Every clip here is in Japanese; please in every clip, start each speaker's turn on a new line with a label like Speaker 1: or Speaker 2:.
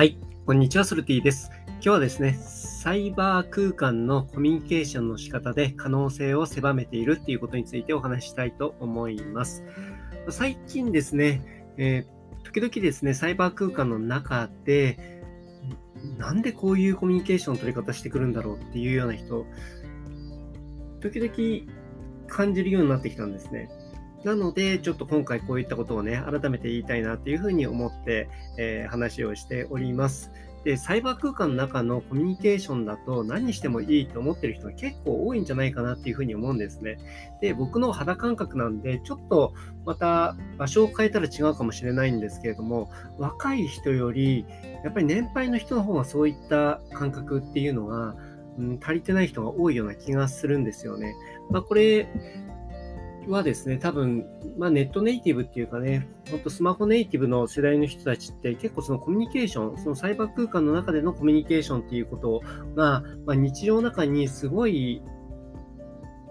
Speaker 1: はい、こんにちは、ソルティです。今日はですね、サイバー空間のコミュニケーションの仕方で可能性を狭めているっていうことについてお話ししたいと思います。最近ですね、えー、時々ですね、サイバー空間の中で、なんでこういうコミュニケーションの取り方してくるんだろうっていうような人、時々感じるようになってきたんですね。なので、ちょっと今回こういったことをね、改めて言いたいなっていうふうに思って、えー、話をしております。で、サイバー空間の中のコミュニケーションだと何してもいいと思ってる人が結構多いんじゃないかなっていうふうに思うんですね。で、僕の肌感覚なんで、ちょっとまた場所を変えたら違うかもしれないんですけれども、若い人より、やっぱり年配の人の方がそういった感覚っていうのが、うん、足りてない人が多いような気がするんですよね。まあ、これ、はですね、多分、まあ、ネットネイティブっていうかね、ほんとスマホネイティブの世代の人たちって結構そのコミュニケーション、そのサイバー空間の中でのコミュニケーションっていうことが、まあ、日常の中にすごい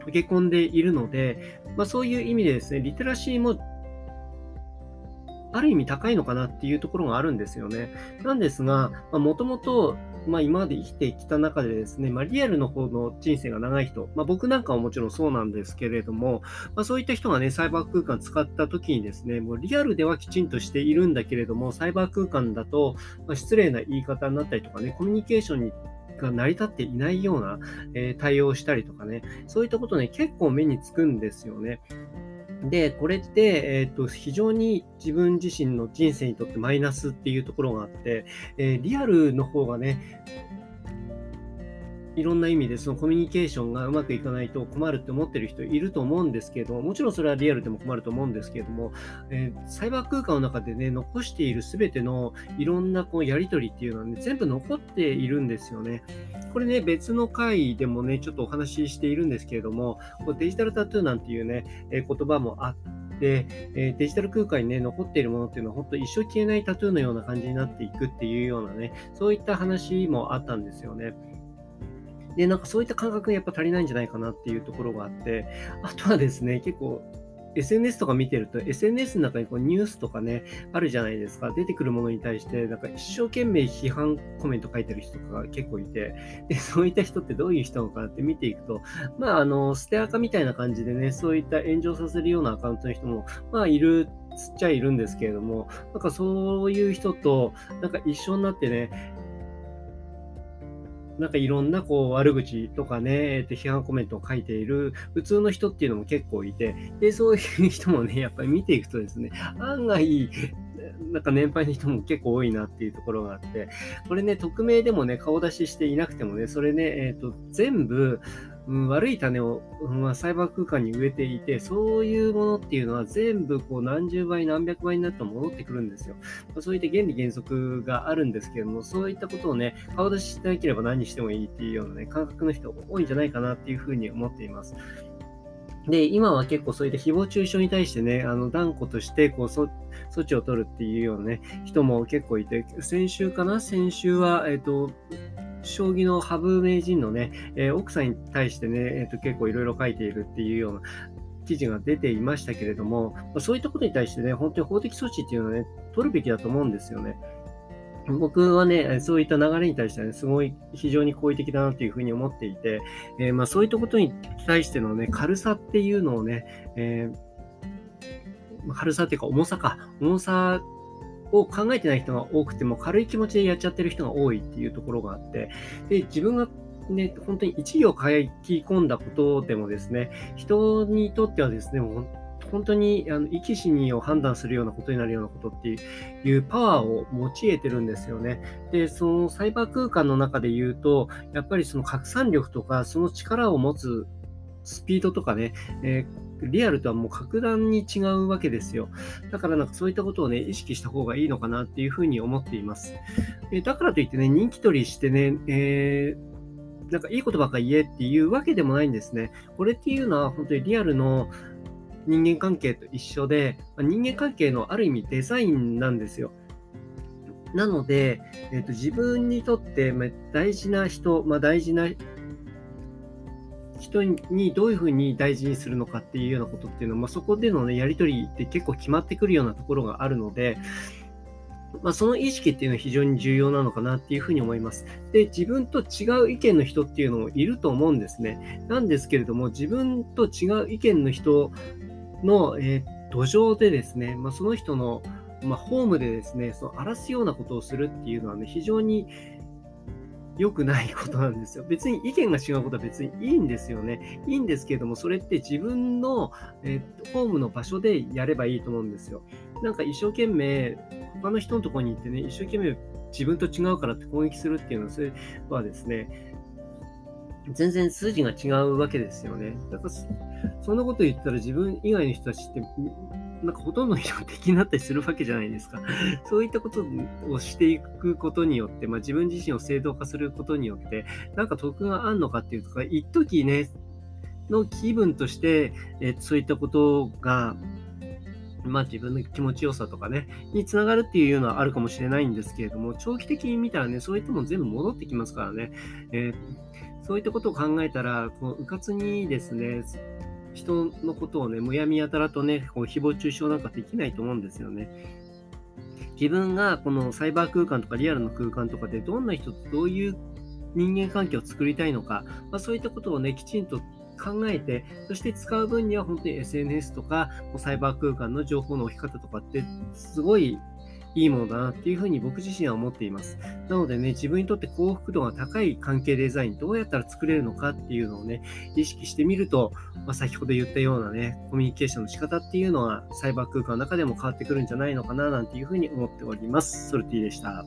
Speaker 1: 溶け込んでいるので、まあ、そういう意味でですね、リテラシーもある意味高いのかなっていうところがあるんですよね。なんですが、もともと、まあ、今まで生きてきた中でですね、まあ、リアルの方の人生が長い人、まあ、僕なんかはもちろんそうなんですけれども、まあ、そういった人がね、サイバー空間使った時にですね、もうリアルではきちんとしているんだけれども、サイバー空間だと、まあ、失礼な言い方になったりとかね、コミュニケーションにが成り立っていないような、えー、対応したりとかね、そういったことね、結構目につくんですよね。で、これって、えっ、ー、と、非常に自分自身の人生にとってマイナスっていうところがあって、えー、リアルの方がね、いろんな意味でそのコミュニケーションがうまくいかないと困るって思ってる人いると思うんですけども、ちろんそれはリアルでも困ると思うんですけれども、えー、サイバー空間の中でね、残しているすべてのいろんなこうやりとりっていうのはね、全部残っているんですよね。これね、別の回でもね、ちょっとお話ししているんですけれども、こうデジタルタトゥーなんていうね、えー、言葉もあって、えデジタル空間にね、残っているものっていうのは、本当一生消えないタトゥーのような感じになっていくっていうようなね、そういった話もあったんですよね。で、なんかそういった感覚がやっぱ足りないんじゃないかなっていうところがあって、あとはですね、結構 SNS とか見てると、SNS の中にこうニュースとかね、あるじゃないですか。出てくるものに対して、なんか一生懸命批判コメント書いてる人とか結構いて、で、そういった人ってどういう人なのかなって見ていくと、まあ、あの、捨て垢みたいな感じでね、そういった炎上させるようなアカウントの人も、まあ、いるつっちゃいるんですけれども、なんかそういう人と、なんか一緒になってね、なんかいろんなこう悪口とかね、えー、と批判コメントを書いている普通の人っていうのも結構いて、で、そういう人もね、やっぱり見ていくとですね、案外、なんか年配の人も結構多いなっていうところがあって、これね、匿名でもね、顔出ししていなくてもね、それね、えっ、ー、と、全部、うん、悪い種を、まあ、サイバー空間に植えていて、そういうものっていうのは全部こう何十倍、何百倍になって戻ってくるんですよ。ま、そういった原理原則があるんですけども、そういったことをね、顔出ししなければ何してもいいっていうようなね、感覚の人多いんじゃないかなっていうふうに思っています。で、今は結構そういった誹謗中傷に対してね、あの断固としてこう措置を取るっていうようなね、人も結構いて、先週かな？先週は、えっ、ー、と、将棋の羽生名人のね、えー、奥さんに対してね、えーと、結構いろいろ書いているっていうような記事が出ていましたけれども、そういったことに対してね、本当に法的措置っていうのはね、取るべきだと思うんですよね。僕はね、そういった流れに対しては、ね、すごい非常に好意的だなというふうに思っていて、えー、まあ、そういったことに対してのね、軽さっていうのをね、えー、軽さっていうか重さか、重さを考えてない人が多くても軽い気持ちでやっちゃってる人が多いっていうところがあって、で、自分がね、本当に一行書き込んだことでもですね、人にとってはですね、本当にあの生き死にを判断するようなことになるようなことっていうパワーを用いてるんですよね。で、そのサイバー空間の中で言うと、やっぱりその拡散力とか、その力を持つスピードとかね、えー、リアルとはもう格段に違うわけですよ。だからなんかそういったことをね、意識した方がいいのかなっていうふうに思っています。えだからといってね、人気取りしてね、えー、なんかいいことばっか言えっていうわけでもないんですね。これっていうのは本当にリアルの人間関係と一緒で、ま人間関係のある意味デザインなんですよ。なので、えーと、自分にとって大事な人、まあ、大事な人にどういうふうに大事にするのかっていうようなことっていうのは、まあ、そこでの、ね、やり取りって結構決まってくるようなところがあるので、まあ、その意識っていうのは非常に重要なのかなっていうふうに思います。で、自分と違う意見の人っていうのもいると思うんですね。なんですけれども、自分と違う意見の人の、えー、土壌でですね、まあ、その人の、まあ、ホームでですね、その荒らすようなことをするっていうのはね、非常に良くないことなんですよ。別に意見が違うことは別にいいんですよね。いいんですけれども、それって自分の、えー、ホームの場所でやればいいと思うんですよ。なんか一生懸命、他の人のところに行ってね、一生懸命自分と違うからって攻撃するっていうのは、それはですね、全然数字が違うわけですよね。だからそんなこと言ったら自分以外の人たちってなんかほとんどの人が敵になったりするわけじゃないですか。そういったことをしていくことによって、まあ、自分自身を正当化することによって、なんか得があるのかっていうとか、一時ね、の気分として、えそういったことが、まあ自分の気持ちよさとかね、につながるっていうのはあるかもしれないんですけれども、長期的に見たらね、そういったもの全部戻ってきますからね、えー、そういったことを考えたら、このうかつにですね、人のことをね、むやみやたらとね、こう誹謗中傷なんかできないと思うんですよね。自分がこのサイバー空間とかリアルの空間とかでどんな人とどういう人間関係を作りたいのか、まあ、そういったことをね、きちんと考えて、そして使う分には本当に SNS とか、サイバー空間の情報の置き方とかって、すごいいいものだなっていうふうに僕自身は思っています。なのでね、自分にとって幸福度が高い関係デザイン、どうやったら作れるのかっていうのをね、意識してみると、まあ、先ほど言ったようなね、コミュニケーションの仕方っていうのは、サイバー空間の中でも変わってくるんじゃないのかななんていうふうに思っております。ソルティでした。